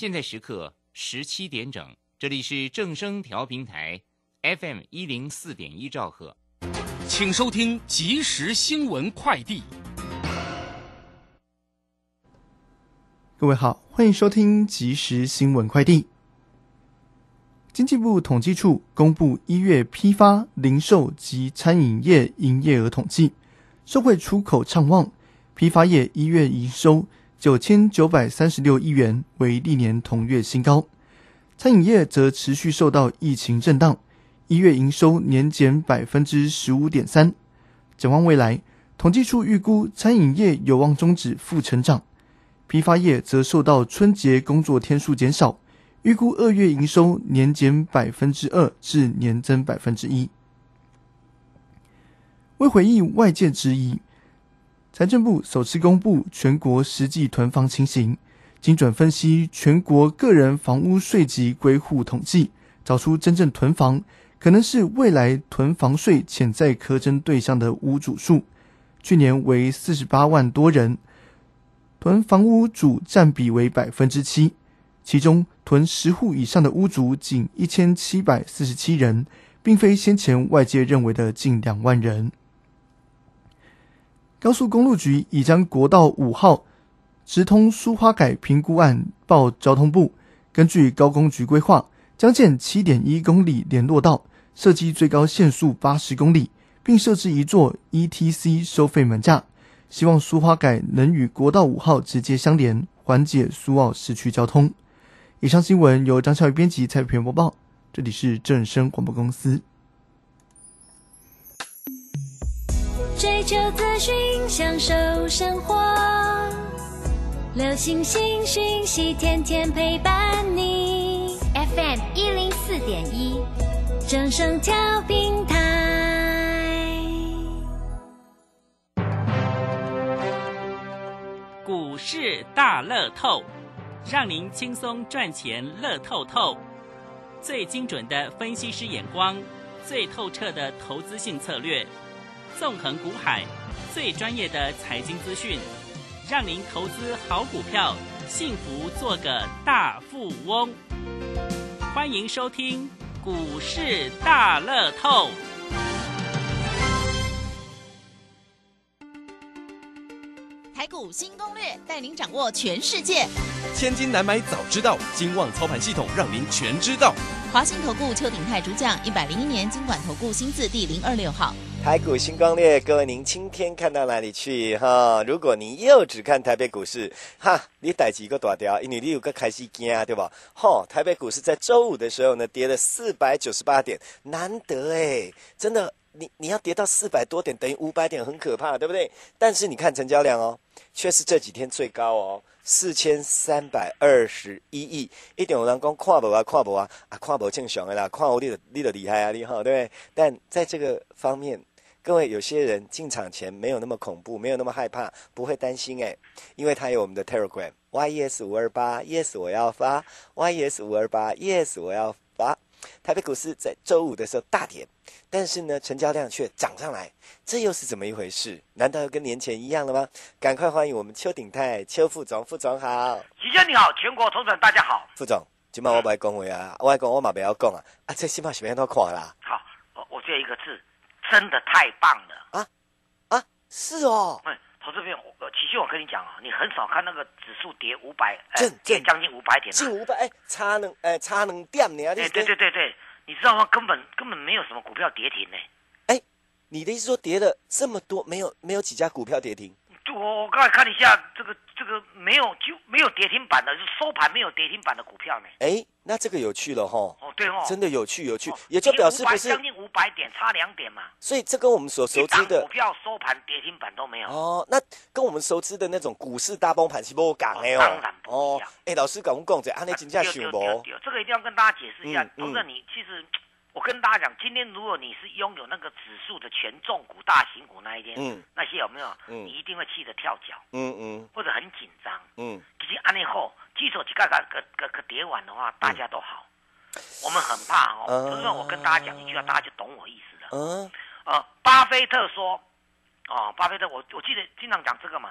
现在时刻十七点整，这里是正声调频台，FM 一零四点一兆赫，请收听即时新闻快递。各位好，欢迎收听即时新闻快递。经济部统计处公布一月批发、零售及餐饮业营业额统计，社会出口畅旺，批发业一月营收九千九百三十六亿元，为历年同月新高；餐饮业则持续受到疫情震荡，一月营收年减百分之十五点三。展望未来，统计处预估餐饮业有望终止负成长。批发业则受到春节工作天数减少，预估二月营收年减百分之二至年增百分之一。为回应外界质疑，财政部首次公布全国实际囤房情形，精准分析全国个人房屋税及归户统计，找出真正囤房可能是未来囤房税潜在苛征对象的屋主数，去年为四十八万多人。囤房屋主占比为百分之七，其中囤十户以上的屋主仅一千七百四十七人，并非先前外界认为的近两万人。高速公路局已将国道五号直通苏花改评估案报交通部，根据高工局规划，将建七点一公里联络道，设计最高限速八十公里，并设置一座 ETC 收费门架。希望苏花改能与国道五号直接相连，缓解苏澳市区交通。以上新闻由张孝宇编辑、蔡平播报。这里是正声广播公司。追求资讯，享受生活，流星星讯息，天天陪伴你。FM 一零四点一，正声调平台。股市大乐透，让您轻松赚钱乐透透。最精准的分析师眼光，最透彻的投资性策略，纵横股海，最专业的财经资讯，让您投资好股票，幸福做个大富翁。欢迎收听股市大乐透。台股新攻略，带您掌握全世界。千金难买早知道，金旺操盘系统让您全知道。华信投顾邱鼎泰主讲，一百零一年金管投顾新字第零二六号。台股新攻略，各位您今天看到哪里去哈？如果你又只看台北股市，哈，你逮几个大条，因为你有个开心惊对吧？哈，台北股市在周五的时候呢，跌了四百九十八点，难得哎，真的。你你要跌到四百多点，等于五百点，很可怕，对不对？但是你看成交量哦，却是这几天最高哦，四千三百二十一亿。一点五人讲看不啊，看不啊，啊看不正常的啦，看我你的你的厉害啊，你好，对不对？但在这个方面，各位有些人进场前没有那么恐怖，没有那么害怕，不会担心哎，因为他有我们的 Telegram YES 五二八 Yes 我要发 YES 五二八 Yes 我要发。台北股市在周五的时候大跌，但是呢，成交量却涨上来，这又是怎么一回事？难道又跟年前一样了吗？赶快欢迎我们邱鼎泰邱副总，副总好，齐先你好，全国同仁大家好，副总，今晚我不爱讲话啊，我爱讲我嘛不要讲啊，啊，这起码是别都看啦。好，我我这一个字真的太棒了啊啊，是哦。投资朋友，其实我跟你讲啊，你很少看那个指数跌五百，跌将近五百点，近五百，哎，差能，哎，差能点呢？哎，对对对对，你知道吗？根本根本没有什么股票跌停呢。哎，你的意思说跌了这么多，没有没有几家股票跌停？我我刚才看了一下，这个这个没有就没有跌停板的，就收盘没有跌停板的股票呢。哎，那这个有趣了哈。哦，对哦，真的有趣有趣，也就表示不是将近五百点，差两点嘛。所以这跟我们所熟知的股票收盘跌停板都没有。哦，那跟我们熟知的那种股市大崩盘是不讲的哦。当然不一样。哎，老师讲讲这，安尼真正想无？这个一定要跟大家解释一下。同志，你其实。我跟大家讲，今天如果你是拥有那个指数的权重股、大型股那一天，嗯，那些有没有？嗯，你一定会气得跳脚，嗯嗯，或者很紧张，嗯。其实安利后，基础几个个个个个跌完的话，大家都好。我们很怕哦，就是说我跟大家讲一句话，大家就懂我意思了。嗯，呃，巴菲特说，哦，巴菲特，我我记得经常讲这个嘛。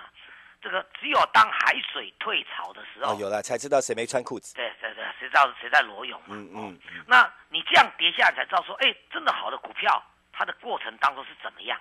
这个只有当海水退潮的时候，有了才知道谁没穿裤子。对对对，谁知道谁在裸泳嘛？嗯嗯。那你这样跌下来才知道说，哎，真的好的股票，它的过程当中是怎么样？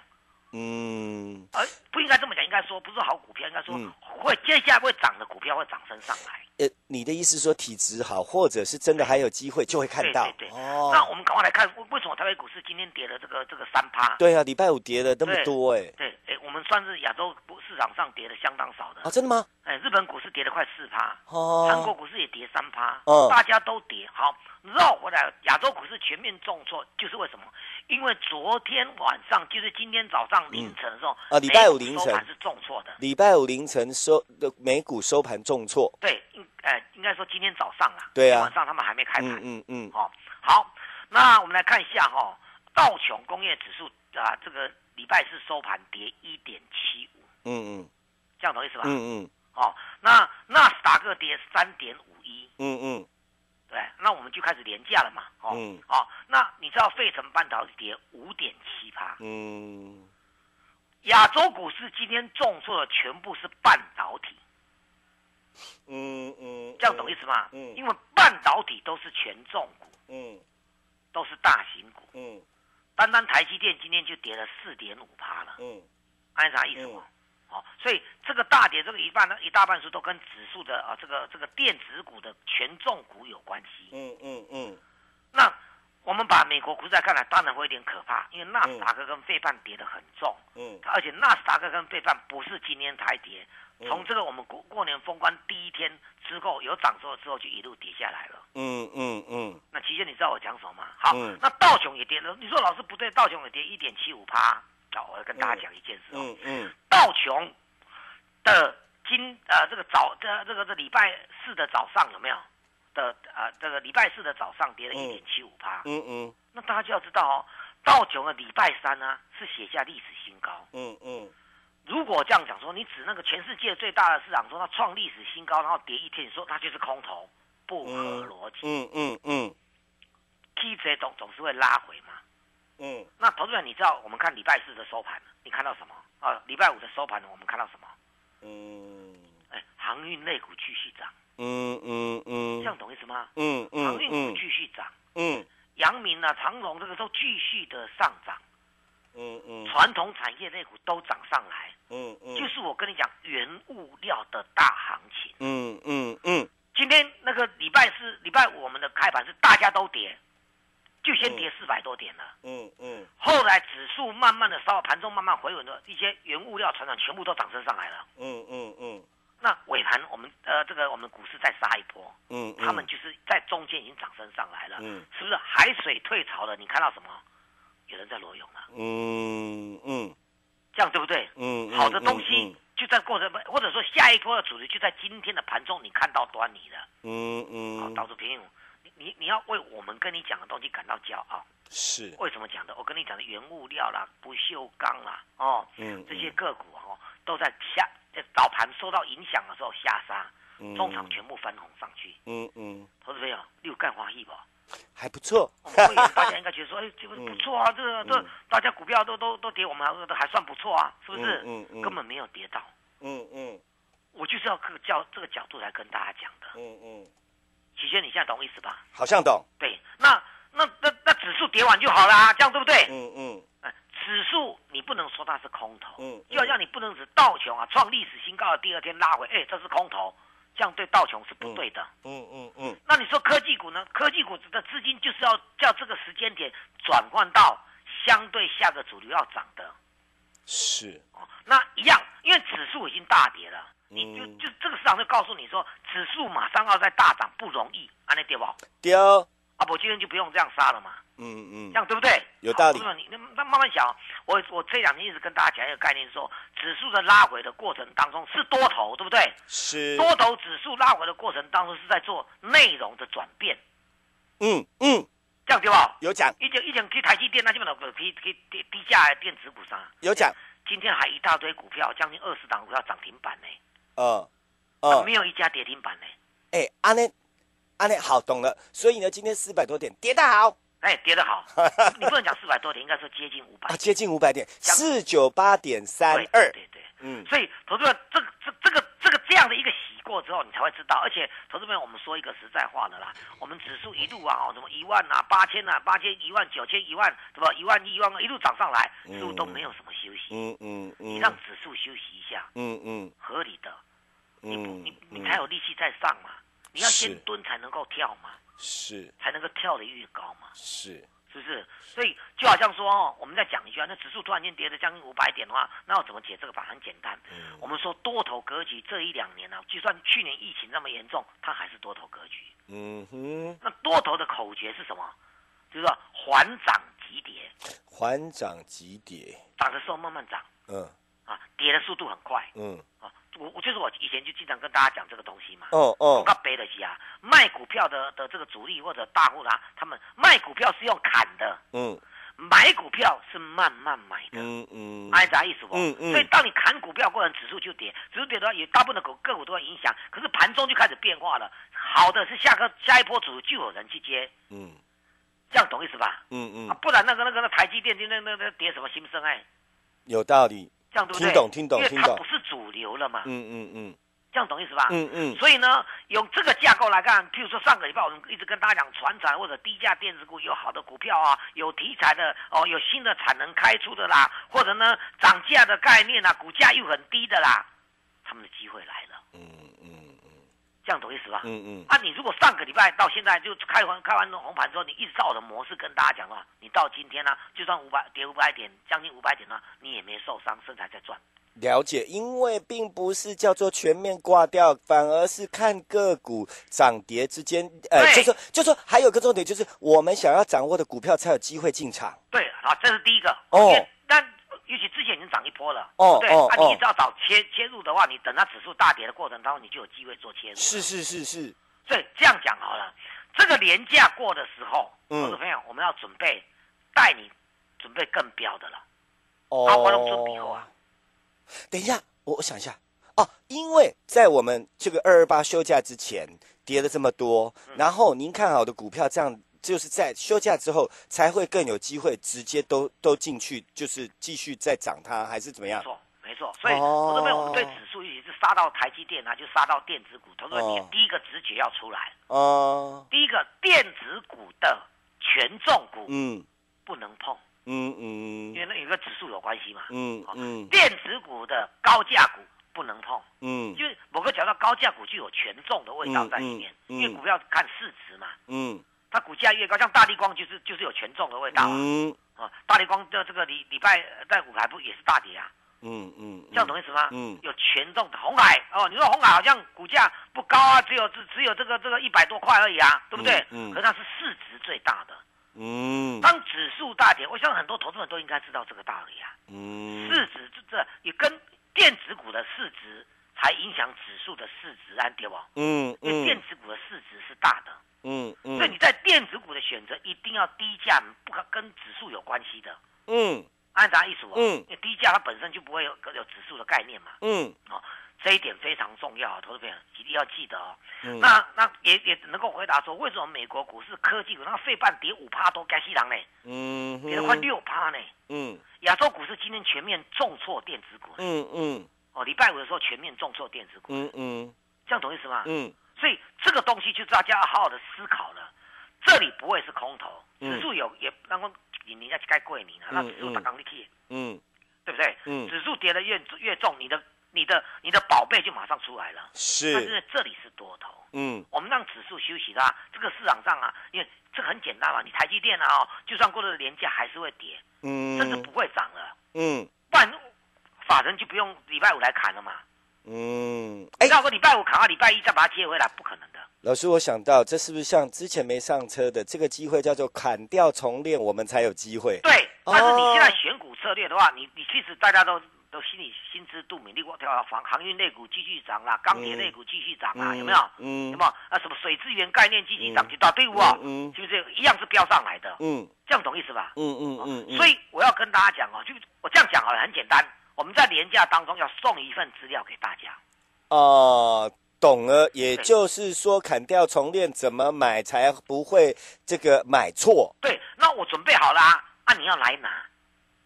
嗯，而不应该这么讲，应该说不是好股票，应该说会接下来会涨的股票会涨升上来。呃，你的意思说体质好，或者是真的还有机会，就会看到。对对对。哦。那我们赶快来看，为什么台北股市今天跌了这个这个三趴？对啊，礼拜五跌了那么多哎。对，哎，我们算是亚洲市场上跌的相当少的。啊，真的吗？哎，日本股市跌了快四趴，哦，韩国股市也跌三趴，哦，大家都跌。好，绕回来，亚洲股市全面重挫，就是为什么？因为昨天晚上，就是今天早上凌晨的时候，啊，礼拜五凌晨是重挫的。礼拜五凌晨收的美股收盘重挫。对，应呃应该说今天早上啊，对啊，晚上他们还没开盘。嗯嗯嗯。好，好，那我们来看一下哈，道琼工业指数啊，这个礼拜四收盘跌一点七五。嗯嗯，这样懂意思吧？嗯嗯。哦，那纳斯达克跌三点五一。嗯嗯。对，那我们就开始廉价了嘛，哦，哦，那你知道费城半导体跌五点七趴，嗯，亚洲股市今天重挫的全部是半导体，嗯嗯，这样懂意思吗？嗯，因为半导体都是权重股，嗯，都是大型股，嗯，单单台积电今天就跌了四点五趴了，嗯，按啥意思吗？好，所以这个大跌，这个一半呢，一大半数都跟指数的啊，这个这个电子股的权重股有关系。嗯嗯嗯。那我们把美国股市来看来，当然会有点可怕，因为纳斯达克跟费半跌得很重。嗯。而且纳斯达克跟费半不是今天才跌，从这个我们过过年封关第一天之后有涨之之后就一路跌下来了。嗯嗯嗯。那期间你知道我讲什么吗？好，那道琼也跌了。你说老师不对，道琼也跌一点七五趴。好，我要跟大家讲一件事哦。嗯嗯。道琼的今呃这个早这这个这礼拜四的早上有没有的呃这个礼拜四的早上跌了一点七五趴。嗯嗯。那大家就要知道哦，道琼的礼拜三呢是写下历史新高。嗯嗯。如果这样讲说，你指那个全世界最大的市场说它创历史新高，然后跌一天，你说它就是空头，不合逻辑。嗯嗯嗯。K 值总总是会拉回嘛。嗯，那投资者，你知道我们看礼拜四的收盘，你看到什么？啊，礼拜五的收盘？我们看到什么？嗯，哎，航运类股继续涨。嗯嗯嗯，这样懂意思吗？嗯嗯，航运股继续涨。嗯，阳明啊、长荣这个都继续的上涨。嗯嗯，传统产业类股都涨上来。嗯嗯，就是我跟你讲，原物料的大行情。嗯嗯嗯，今天那个礼拜四、礼拜五我们的开盘是大家都跌。就先跌四百多点了，嗯嗯，后来指数慢慢的稍盘中慢慢回稳的一些原物料、船长全部都涨升上来了，嗯嗯嗯。那尾盘我们呃这个我们股市再杀一波，嗯，他们就是在中间已经涨升上来了，嗯，是不是海水退潮了？你看到什么？有人在裸泳了，嗯嗯，这样对不对？嗯，好的东西就在过程，或者说下一波的主流就在今天的盘中你看到端倪了，嗯嗯，好，导致平。你你要为我们跟你讲的东西感到骄傲，是。为什么讲的？我跟你讲的原物料啦、不锈钢啦，哦，嗯，这些个股哦，都在下在早盘受到影响的时候下杀，中场全部翻红上去，嗯嗯，投资朋友，你有干花艺不？还不错，大家应该觉得说，哎，这个不错啊，这个这大家股票都都都跌，我们还都还算不错啊，是不是？嗯嗯，根本没有跌到，嗯嗯，我就是要这个角这个角度来跟大家讲的，嗯嗯。齐轩，你现在懂我意思吧？好像懂。对，那那那那指数跌完就好啦，这样对不对？嗯嗯。哎，指数你不能说它是空头，嗯，就好像你不能指道琼啊创历史新高的第二天拉回，哎，这是空头，这样对道琼是不对的。嗯嗯嗯。那你说科技股呢？科技股的资金就是要叫这个时间点转换到相对下个主流要涨的。是。哦，那一样，因为指数已经大跌了。你就就这个市场就告诉你说，指数马上要在大涨不容易，安利对不？对啊，我今天就不用这样杀了嘛。嗯嗯，这样对不对？有道理。你那那慢慢想，我我这两天一直跟大家讲一个概念，说指数的拉回的过程当中是多头，对不对？是。多头指数拉回的过程当中是在做内容的转变。嗯嗯，这样对不？有讲。一讲一讲去台积电，那基本上可以可以低低价电子股上。有讲。今天还一大堆股票，将近二十档股票涨停板呢。呃，呃，没有一家跌停板呢。哎，阿内，阿内，好懂了。所以呢，今天四百多点跌得好，哎，跌得好。你不能讲四百多点，应该说接近五百。啊，接近五百点，四九八点三二。对对，嗯。所以投资者，这这这个这个这样的一个洗过之后，你才会知道。而且投资朋友，我们说一个实在话的啦，我们指数一路啊，哦，什么一万啊、八千啊、八千、一万、九千、一万，对吧？一万一、一万二，一路涨上来，似乎都没有什么休息。嗯嗯嗯。你让指数休息一下，嗯嗯，合理的。你你你才有力气再上嘛？你要先蹲才能够跳嘛？是。才能够跳得越高嘛？是。是不是？所以就好像说哦，我们再讲一句啊，那指数突然间跌了将近五百点的话，那要怎么解这个法？很简单，我们说多头格局这一两年呢，就算去年疫情那么严重，它还是多头格局。嗯哼。那多头的口诀是什么？就是说缓涨急跌。缓涨急跌。涨的时候慢慢涨。嗯。啊，跌的速度很快。嗯。啊。我我就是我以前就经常跟大家讲这个东西嘛。哦哦。我背得起啊，卖股票的的这个主力或者大户啦，他们卖股票是用砍的。嗯。买股票是慢慢买的。嗯嗯。挨啥意思不？嗯嗯。所以当你砍股票过程，指数就跌，指数跌的话，有大部分的股个股都会影响。可是盘中就开始变化了，好的是下个下一波主就有人去接。嗯。这样懂意思吧？嗯嗯。不然那个那个那台积电那那那跌什么新生哎？有道理。这样对不对？听懂，听懂，因为它不是主流了嘛。嗯嗯嗯，这样懂意思吧？嗯嗯。所以呢，用这个架构来看，譬如说上个礼拜我们一直跟大家讲，船产或者低价电子股有好的股票啊，有题材的哦，有新的产能开出的啦，或者呢涨价的概念啊，股价又很低的啦，他们的机会来了。嗯嗯嗯。这样懂意思吧？嗯嗯。啊，你如果上个礼拜到现在就开完开完红盘之后，你一直照我的模式跟大家讲的话，你到今天呢，就算五百跌五百点，将近五百点呢，你也没受伤，身材在赚。了解，因为并不是叫做全面挂掉，反而是看个股涨跌之间，呃，就说就说还有个重点就是，我们想要掌握的股票才有机会进场。对啊，这是第一个哦。但尤其之前已经涨一波了，哦，对，那你一直要找切切入的话，你等它指数大跌的过程当中，你就有机会做切入。是是是是，所以这样讲好了，这个廉价过的时候，嗯，朋友，我们要准备带你准备更标的了。哦，我龙准备好啊。等一下，我我想一下哦，因为在我们这个二二八休假之前跌了这么多，然后您看好的股票这样。就是在休假之后才会更有机会直接都都进去，就是继续再涨它，还是怎么样？没错，没错。所以我认为我们对指数，一直是杀到台积电啊，就杀到电子股，同时你第一个直觉要出来。哦。第一个电子股的权重股，嗯，不能碰。嗯嗯嗯。因为那有个指数有关系嘛。嗯嗯。电子股的高价股不能碰。嗯。就是某个角度，高价股就有权重的味道在里面，因为股票看市值嘛。嗯。它股价越高，像大力光就是就是有权重的味道啊！啊，大力光的这个礼礼拜在股海不也是大跌啊？嗯嗯，这样懂意思吗？嗯，有权重的红海哦，你说红海好像股价不高啊，只有只只有这个这个一百多块而已啊，对不对？嗯，可是它是市值最大的。嗯，当指数大跌，我想很多投资人都应该知道这个道理啊。嗯，市值这这也跟电子股的市值才影响指数的市值啊，对不？嗯嗯，因为电子股的市值是大的。嗯嗯，所以你在电子股的选择一定要低价，不可跟指数有关系的。嗯，按啥意思？嗯，因为低价它本身就不会有有指数的概念嘛。嗯，哦，这一点非常重要，投资朋友一定要记得哦。嗯，那那也也能够回答说，为什么美国股市科技股那个费半跌五趴多，该西郎呢？嗯，跌了快六趴呢。嗯，亚洲股市今天全面重挫电子股。嗯嗯，哦，礼拜五的时候全面重挫电子股。嗯嗯，这样懂意思吗？嗯。所以这个东西就是大家要好好的思考了，这里不会是空头，指数有也能够你人家该贵你了，那指数打刚力气，嗯，对不对？嗯，指数跌的越越重，你的你的你的宝贝就马上出来了，是，但是这里是多头，嗯，我们让指数休息啦，这个市场上啊，因为这个很简单嘛，你台积电啊，哦，就算过了年假还是会跌，嗯，甚至不会涨了，嗯，不然法人就不用礼拜五来砍了嘛。嗯，哎，下个礼拜五砍到礼拜一再把它接回来，不可能的。老师，我想到这是不是像之前没上车的这个机会叫做砍掉重练，我们才有机会。对，但是你现在选股策略的话，你你其实大家都都心里心知肚明，你我条航航运类股继续涨啦，钢铁类股继续涨啊，有没有？嗯，有没有？啊，什么水资源概念继续涨，就大队伍啊，是不是一样是飙上来的？嗯，这样懂意思吧？嗯嗯嗯。所以我要跟大家讲哦，就我这样讲好了，很简单。我们在廉价当中要送一份资料给大家。哦，懂了，也就是说砍掉重练怎么买才不会这个买错？对，那我准备好了啊，你要来拿，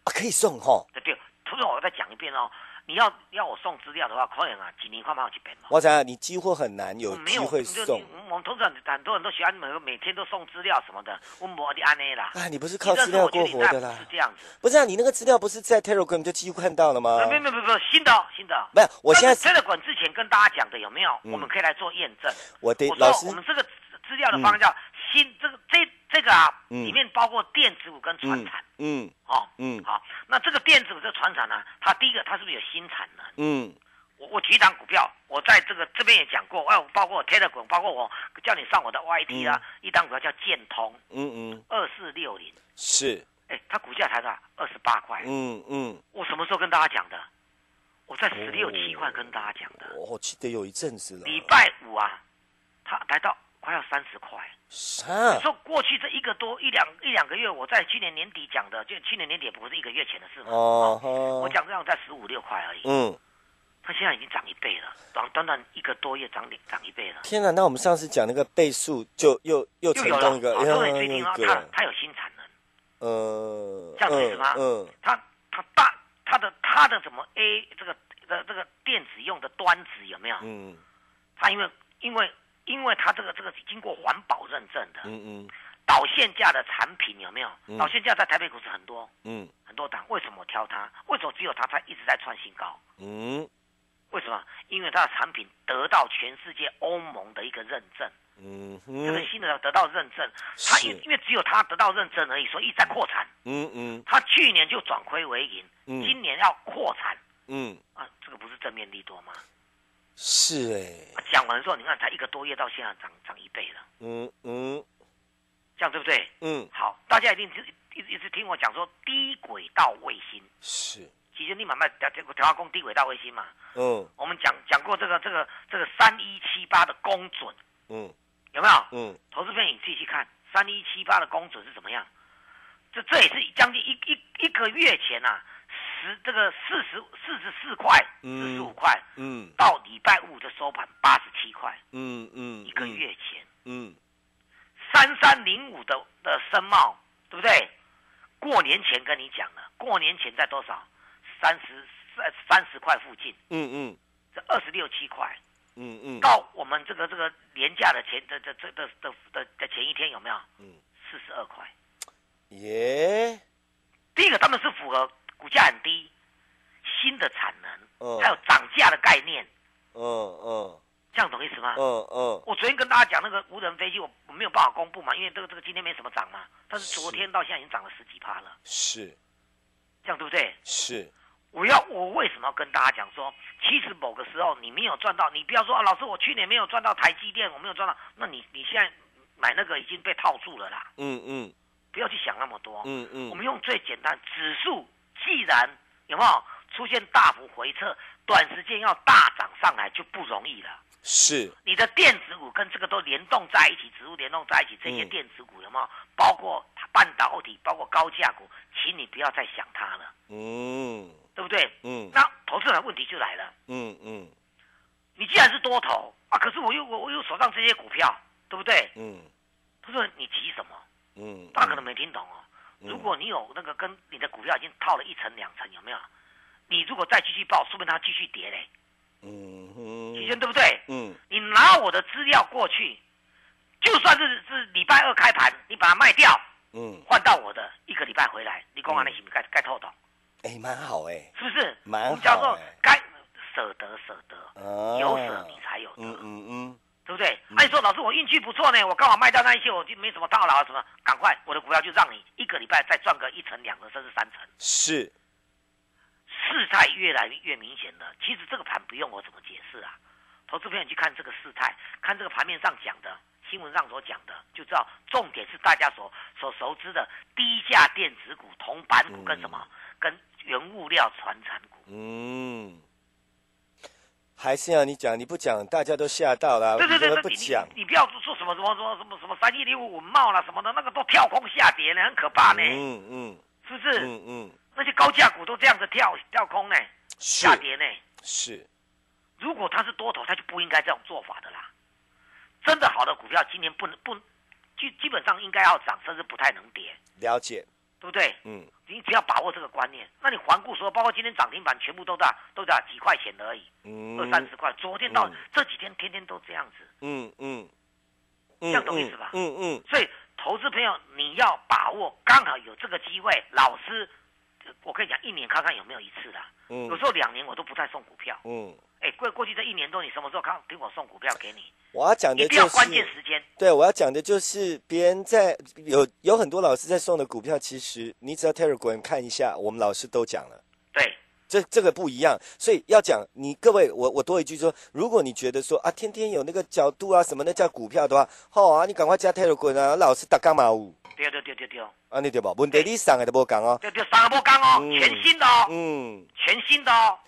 可以送哈。对对，同时我再讲一遍哦，你要要我送资料的话，可能啊，几年快慢几本嘛。我想你几乎很难有机会送。我们通常很多人都喜欢每每天都送资料什么的，我摩的安内啦。啊，你不是靠资料过活的啦？是这样子。不是啊，你那个资料不是在 Telegram 就几乎看到了吗？没没没没，新的新的。没有，我现在 Telegram 之前跟大家讲的有没有？我们可以来做验证。我的老师，我们这个资料的方向叫新这个这。这个啊，里面包括电子股跟船产，嗯，哦，嗯，好，那这个电子股这船产呢，它第一个它是不是有新产能？嗯，我我举一档股票，我在这个这边也讲过，哎，包括 Telegram，包括我叫你上我的 YT 啦，一档股票叫建通，嗯嗯，二四六零，是，哎，它股价才多少？二十八块，嗯嗯，我什么时候跟大家讲的？我在十六七块跟大家讲的，我记得有一阵子了，礼拜五啊，它来到。快要三十块，说过去这一个多一两一两个月，我在去年年底讲的，就去年年底不是一个月前的事吗？哦，我讲这样在十五六块而已。嗯，它现在已经涨一倍了，短短短一个多月涨涨一倍了。天哪，那我们上次讲那个倍数就又又成功一个，各位注意听哦，它它有新产能，呃，这样子吗？嗯，它它大它的它的什么 A 这个的这个电子用的端子有没有？嗯，它因为因为。因为它这个这个是经过环保认证的，嗯嗯，导线架的产品有没有？导线架在台北股市很多，嗯，很多档。为什么挑它？为什么只有它才一直在创新高？嗯，为什么？因为它的产品得到全世界欧盟的一个认证，嗯，这个新的得到认证，它因因为只有它得到认证而已，所以一直在扩产，嗯嗯，它去年就转亏为盈，今年要扩产，嗯。啊，这个不是正面利多吗？是哎，讲完之后，你看才一个多月，到现在涨涨一倍了。嗯嗯，这样对不对？嗯，好，大家一定一一直听我讲说低轨道卫星是，其实你买卖调调调工低轨道卫星嘛。嗯，我们讲讲过这个这个这个三一七八的公准，嗯，有没有？嗯，投资片你自己去看三一七八的公准是怎么样？这这也是将近一一一个月前呐。十这个四十四十四块，四十五块，嗯，到礼拜五的收盘八十七块，嗯嗯，一个月前，嗯，三三零五的的申茂，对不对？过年前跟你讲了，过年前在多少？三十三三十块附近，嗯嗯，这二十六七块，嗯嗯，到我们这个这个年假的前的的这的的的的前一天有没有？嗯，四十二块，耶，第一个他们是符合。股价很低，新的产能，还有涨价的概念，嗯嗯，这样懂意思吗？嗯嗯，我昨天跟大家讲那个无人飞机，我我没有办法公布嘛，因为这个这个今天没什么涨嘛，但是昨天到现在已经涨了十几趴了，是，这样对不对？是，我要我为什么要跟大家讲说，其实某个时候你没有赚到，你不要说啊，老师我去年没有赚到台积电，我没有赚到，那你你现在买那个已经被套住了啦，嗯嗯，不要去想那么多，嗯嗯，我们用最简单指数。既然有没有出现大幅回撤，短时间要大涨上来就不容易了。是你的电子股跟这个都联动在一起，植物联动在一起，这些电子股有没有包括半导体，包括高价股，请你不要再想它了。嗯，对不对？嗯，那投资人问题就来了。嗯嗯，你既然是多头啊，可是我又我我又手上这些股票，对不对？嗯，他说你急什么？嗯，他可能没听懂哦。如果你有那个跟你的股票已经套了一层两层，有没有？你如果再继续报，说明它继续跌嘞。嗯哼，齐轩对不对？嗯，你拿我的资料过去，就算是是礼拜二开盘，你把它卖掉，嗯，换到我的一个礼拜回来，你公安的行不该该透透？哎，蛮好哎，是不是？蛮好，叫做该舍得舍得，有舍你才有得。嗯嗯嗯。对不对？那你说老师，我运气不错呢，我刚好卖掉那一些，我就没什么套牢什么，赶快我的股票就让你一个礼拜再赚个一成、两成，甚至三成。是，事态越来越明显了。其实这个盘不用我怎么解释啊，投资朋友去看这个事态，看这个盘面上讲的新闻上所讲的，就知道重点是大家所所熟知的低价电子股、铜板股跟什么，跟原物料传产股。嗯。还是要你讲，你不讲，大家都吓到了。对对对，不讲，你不要说什么什么什么什么什么三一零五稳茂了什么的，那个都跳空下跌呢，很可怕呢。嗯嗯，是不是？嗯嗯，那些高价股都这样子跳跳空呢，下跌呢。是，如果它是多头，它就不应该这种做法的啦。真的好的股票，今年不能不，基基本上应该要涨，甚至不太能跌。了解。对不对？嗯，你只要把握这个观念，那你环顾说，包括今天涨停板全部都在都在几块钱而已，嗯，二三十块。昨天到这几天天天都这样子，嗯嗯，这样懂意思吧？嗯嗯。所以投资朋友你要把握，刚好有这个机会，老师，我跟你讲，一年看看有没有一次的，嗯，有时候两年我都不再送股票，嗯。哎，过过去这一年多，你什么时候看听我送股票给你？我要讲的就是关键时间。对，我要讲的就是别人在有有很多老师在送的股票，其实你只要 Telegram 看一下，我们老师都讲了。对，这这个不一样，所以要讲你各位，我我多一句说，如果你觉得说啊，天天有那个角度啊什么那叫股票的话，好啊，你赶快加 Telegram 啊，老师打干嘛五？对对对对对。啊，你对吧？问题你上个都不讲哦。对对，上个不讲哦，全新的哦。嗯。全新的哦。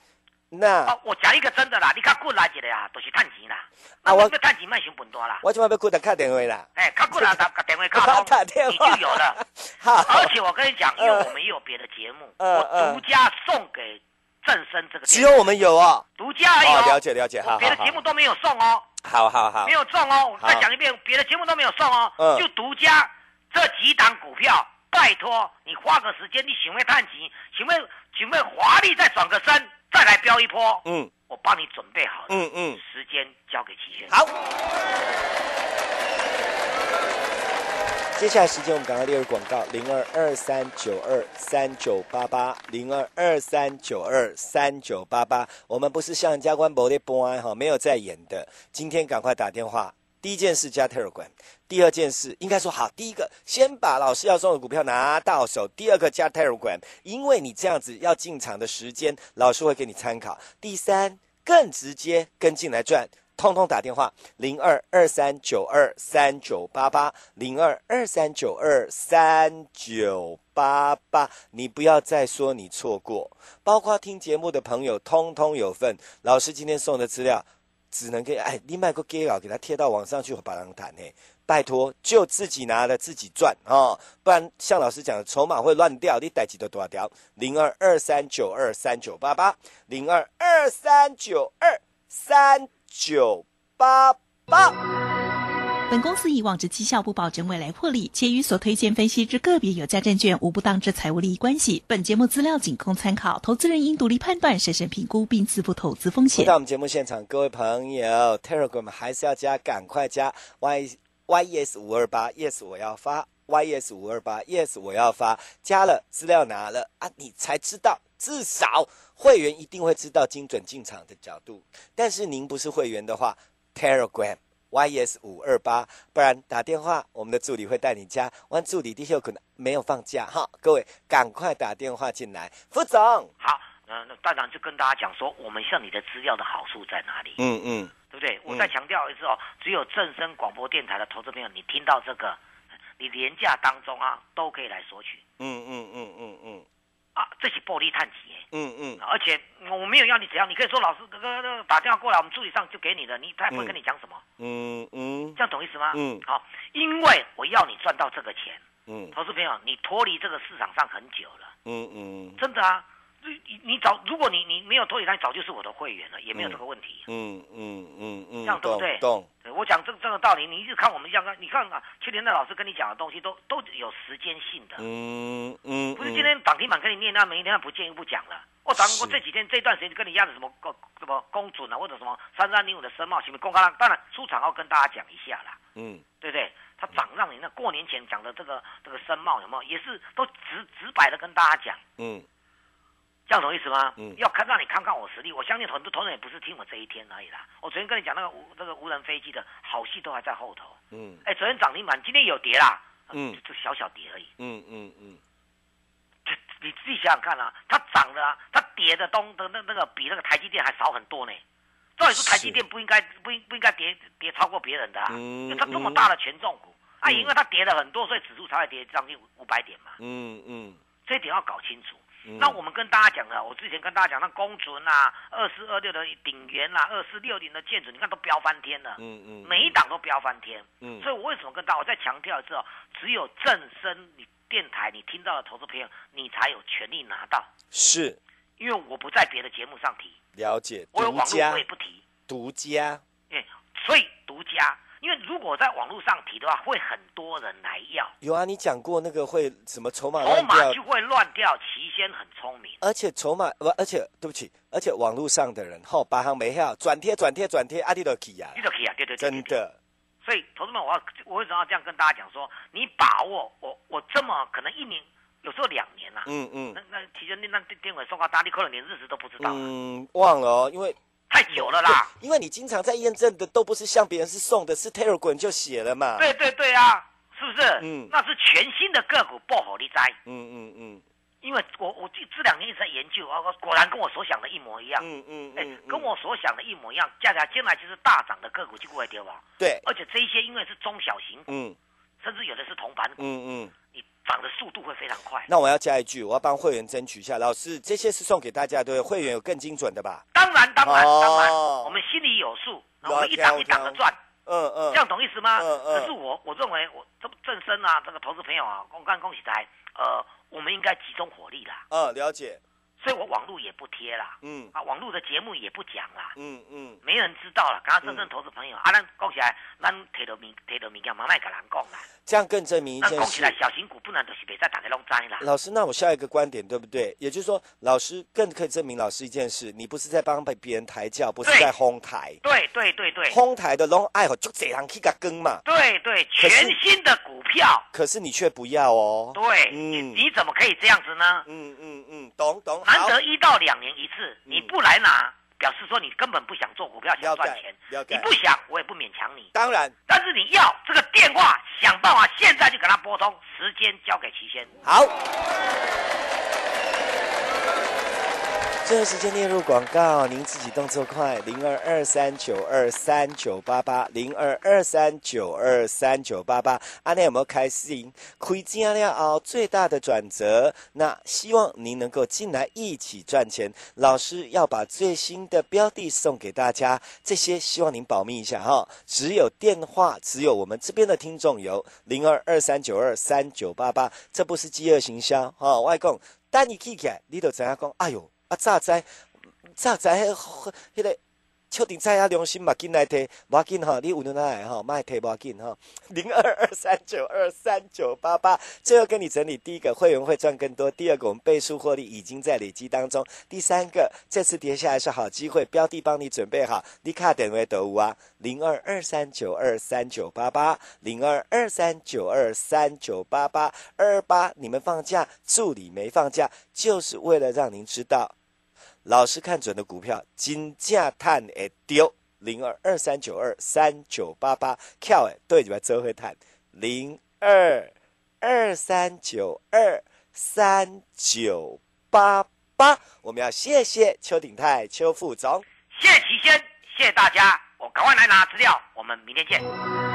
那我讲一个真的啦，你看过来一个啊，都是赚钱啦。啊，我要赚钱卖想本多啦。我今晚要过来开电话啦。哎，开过来打打电话，打打电话你就有了。好，而且我跟你讲，因为我们也有别的节目，我独家送给正生这个。只有我们有哦，独家有。了解了解，好。别的节目都没有送哦。好好好。没有送哦，我再讲一遍，别的节目都没有送哦。嗯。就独家这几档股票，拜托你花个时间，你想要探钱，请问请问华丽再转个身，再来飙一波。嗯。我帮你准备好了，嗯嗯，时间交给齐轩。好，接下来时间我们赶快列入广告：零二二三九二三九八八，零二二三九二三九八八。我们不是像加官博的播安哈，没有在演的。今天赶快打电话。第一件事加 Telegram，第二件事应该说好，第一个先把老师要送的股票拿到手，第二个加 Telegram，因为你这样子要进场的时间，老师会给你参考。第三，更直接跟进来赚，通通打电话零二二三九二三九八八零二二三九二三九八八，你不要再说你错过，包括听节目的朋友，通通有份。老师今天送的资料。只能给哎，你买个 G 稿给他贴到网上去，把人谈呢。拜托，就自己拿了自己赚啊，不然像老师讲的，筹码会乱掉。你逮几多多条？零二二三九二三九八八，零二二三九二三九八八。本公司以往之绩效不保证未来获利，且与所推荐分析之个别有价证券无不当之财务利益关系。本节目资料仅供参考，投资人应独立判断、审慎评估并自负投资风险。到我们节目现场，各位朋友，Telegram 还是要加，赶快加 Y YES 五二八，Yes 我要发 YES 五二八，Yes 我要发，加了资料拿了啊，你才知道，至少会员一定会知道精准进场的角度。但是您不是会员的话，Telegram。YS 五二八，不然打电话，我们的助理会带你加。我助理的确可能没有放假哈，各位赶快打电话进来。副总，好，嗯，那班长就跟大家讲说，我们向你的资料的好处在哪里？嗯嗯，对不对？我再强调一次哦，只有正声广播电台的投资朋友，你听到这个，你廉价当中啊，都可以来索取。嗯嗯嗯嗯嗯。啊，这是暴力探级嗯嗯，而且我没有要你怎样，你可以说老师哥哥打电话过来，我们助理上就给你了，你他也不会跟你讲什么。嗯嗯，这样懂意思吗？嗯，好，因为我要你赚到这个钱。嗯，投资朋友，你脱离这个市场上很久了。嗯嗯，真的啊。你你早，如果你你没有脱离他，早就是我的会员了，也没有这个问题。嗯嗯嗯嗯，这样对不对？懂。我讲这这个道理，你一直看我们这样，你看啊，去年的老师跟你讲的东西都都有时间性的。嗯嗯。不是今天涨停板跟你念，那明天不见又不讲了。我涨我这几天这段时间跟你压的什么公什么公准啊，或者什么三三零五的申茂，行不行公开？当然出场要跟大家讲一下啦。嗯，对不对？它涨让你那过年前讲的这个这个申茂有没有？也是都直直白的跟大家讲。嗯。这样懂意思吗？嗯，要看让你看看我实力。我相信很多同仁也不是听我这一天而已啦。我昨天跟你讲那个无那个无人飞机的好戏都还在后头。嗯，哎，昨天涨停板，今天有跌啦。嗯，就小小跌而已。嗯嗯嗯。你自己想想看啊，它涨的啊，它跌的东的那那个比那个台积电还少很多呢。照理说台积电不应该不应不应该跌跌超过别人的啊，因为它这么大的权重股啊，因为它跌了很多，所以指数才会跌将近五百点嘛。嗯嗯，这一点要搞清楚。那我们跟大家讲的，我之前跟大家讲，那公存啊，二四二六的顶元啦，二四六零的建筑，你看都飙翻天了，嗯嗯，每一档都飙翻天，嗯，所以我为什么跟大家我再强调一次哦，只有正声你电台你听到的投资朋友，你才有权利拿到，是，因为我不在别的节目上提，了解，我有网络我也不提，独家，哎，所以独家。因为如果在网络上提的话，会很多人来要。有啊，你讲过那个会什么筹码筹码就会乱掉。齐先很聪明，而且筹码不，而且对不起，而且网络上的人后八行没票，转贴转贴转贴，阿弟都起啊，你都起啊，对对对，真的。所以，同志们，我要我为什么要这样跟大家讲说，你把握我我这么可能一年，有时候两年呐，嗯嗯，那那提前那那电电尾送到大，你可能连日子都不知道，嗯，忘了哦，因为太久了啦，因为你经常在验证的都不是像别人是送的，是 Telegram 就写了嘛，对对对啊，是不是？嗯，那是全新的个股爆火力灾，嗯嗯嗯。因为我我这这两年一直在研究啊，果然跟我所想的一模一样。嗯嗯哎，跟我所想的一模一样，加起来将来就是大涨的个股就不会跌吧？对。而且这一些因为是中小型股，嗯，甚至有的是铜板股，嗯嗯，你涨的速度会非常快。那我要加一句，我要帮会员争取一下，老师，这些是送给大家对会员有更精准的吧？当然当然当然，我们心里有数，我们一档一档的赚。嗯嗯，这样懂意思吗？嗯嗯。可是我我认为我这正身啊，这个投资朋友啊，公干恭喜财，呃。我们应该集中火力啦。嗯，了解。所以我网络也不贴啦。嗯。啊，网络的节目也不讲啦。嗯嗯。没人知道了。刚刚真正投资朋友，啊，咱讲起来，咱提到名，提到名，叫慢慢跟人讲啦。这样更证明一件事。讲起来，小型股不能都是别再打开弄灾啦。老师，那我下一个观点对不对？也就是说，老师更可以证明老师一件事：你不是在帮被别人抬轿，不是在哄抬。对对对对。哄抬的拢爱好就这样去个跟嘛。对对，全新的股票。可是你却不要哦。对。嗯。你怎么可以这样子呢？嗯嗯嗯，懂懂。难得一到两年一次，你不来拿。表示说你根本不想做股票，想赚钱。你不想，我也不勉强你。当然，但是你要这个电话，想办法现在就给他拨通，时间交给齐先。好。这个时间列入广告，您自己动作快，零二二三九二三九八八，零二二三九二三九八八。阿内有没有开心？亏金了哦最大的转折，那希望您能够进来一起赚钱。老师要把最新的标的送给大家，这些希望您保密一下哈。只有电话，只有我们这边的听众有零二二三九二三九八八，这不是饥饿行销哈。外公，带你去起来，你都怎样讲？哎呦！啊！早知早知迄迄个确定在啊，良心嘛，紧来摕，无要紧吼，你有能耐吼，莫摕无要紧吼。零二二三九二三九八八，最后跟你整理：第一个，会员会赚更多；第二个，我们倍数获利已经在累积当中；第三个，这次跌下来是好机会，标的帮你准备好，你卡点位得五啊。零二二三九二三九八八，零二二三九二三九八八二八，你们放假，助理没放假，就是为了让您知道。老师看准的股票，金价探会丢零二二三九二三九八八，跳诶，对，你们周会探零二二三九二三九八八。我们要谢谢邱鼎泰邱副总，谢谢齐先，谢谢大家，我赶快来拿资料，我们明天见。